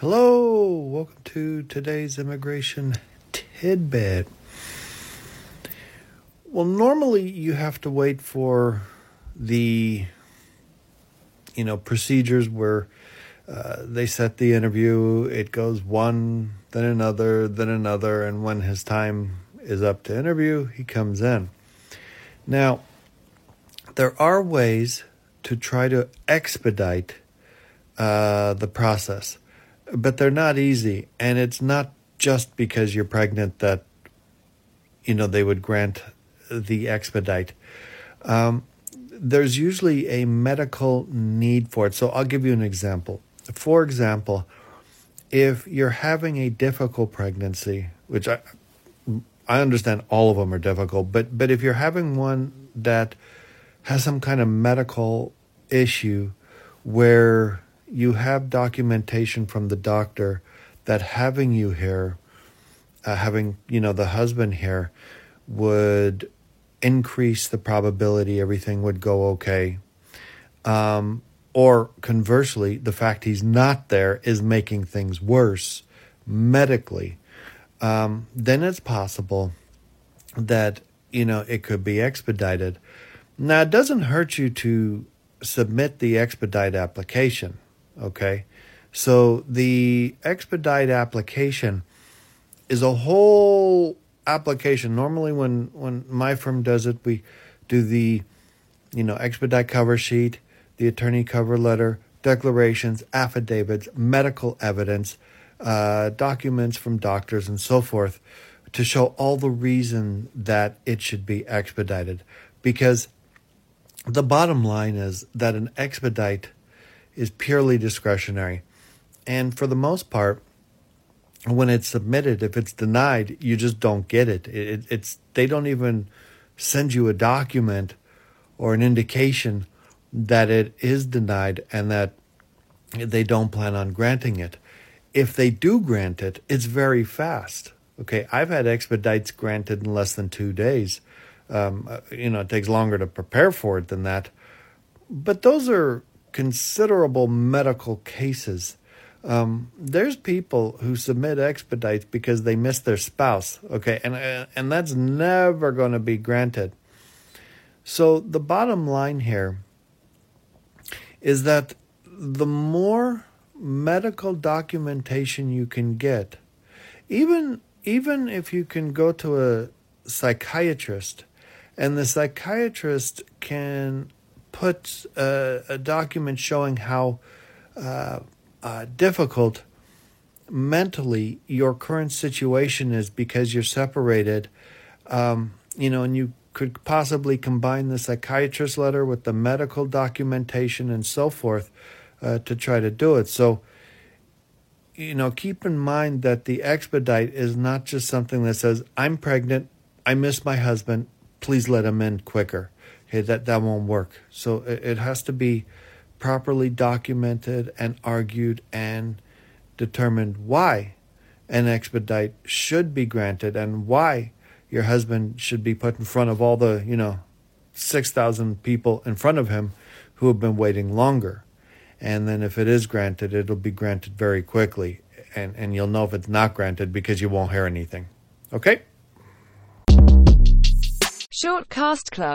Hello, welcome to today's immigration tidbit. Well, normally you have to wait for the you know procedures where uh, they set the interview, it goes one, then another, then another, and when his time is up to interview, he comes in. Now, there are ways to try to expedite uh, the process, but they're not easy, and it's not just because you're pregnant that you know they would grant the expedite. Um, there's usually a medical need for it. So I'll give you an example. For example, if you're having a difficult pregnancy, which I I understand all of them are difficult, but but if you're having one that has some kind of medical issue where you have documentation from the doctor that having you here, uh, having you know the husband here, would increase the probability everything would go okay. Um, or conversely, the fact he's not there is making things worse medically. Um, then it's possible that you know it could be expedited. Now it doesn't hurt you to submit the expedite application. Okay, so the expedite application is a whole application. Normally, when when my firm does it, we do the you know expedite cover sheet, the attorney cover letter, declarations, affidavits, medical evidence, uh, documents from doctors, and so forth, to show all the reason that it should be expedited. Because the bottom line is that an expedite is purely discretionary, and for the most part when it's submitted, if it's denied, you just don't get it. it. It's they don't even send you a document or an indication that it is denied and that they don't plan on granting it. If they do grant it, it's very fast. Okay, I've had expedites granted in less than two days. Um, uh, you know, it takes longer to prepare for it than that. But those are considerable medical cases um, there's people who submit expedites because they miss their spouse, okay, and uh, and that's never going to be granted. So the bottom line here is that the more medical documentation you can get, even even if you can go to a psychiatrist, and the psychiatrist can put a, a document showing how. Uh, uh, difficult mentally your current situation is because you're separated, um, you know, and you could possibly combine the psychiatrist letter with the medical documentation and so forth uh, to try to do it. So, you know, keep in mind that the expedite is not just something that says, I'm pregnant, I miss my husband, please let him in quicker. Okay, that, that won't work. So it, it has to be properly documented and argued and determined why an expedite should be granted and why your husband should be put in front of all the, you know, 6,000 people in front of him who have been waiting longer. And then if it is granted, it'll be granted very quickly. And, and you'll know if it's not granted because you won't hear anything. Okay? Shortcast Club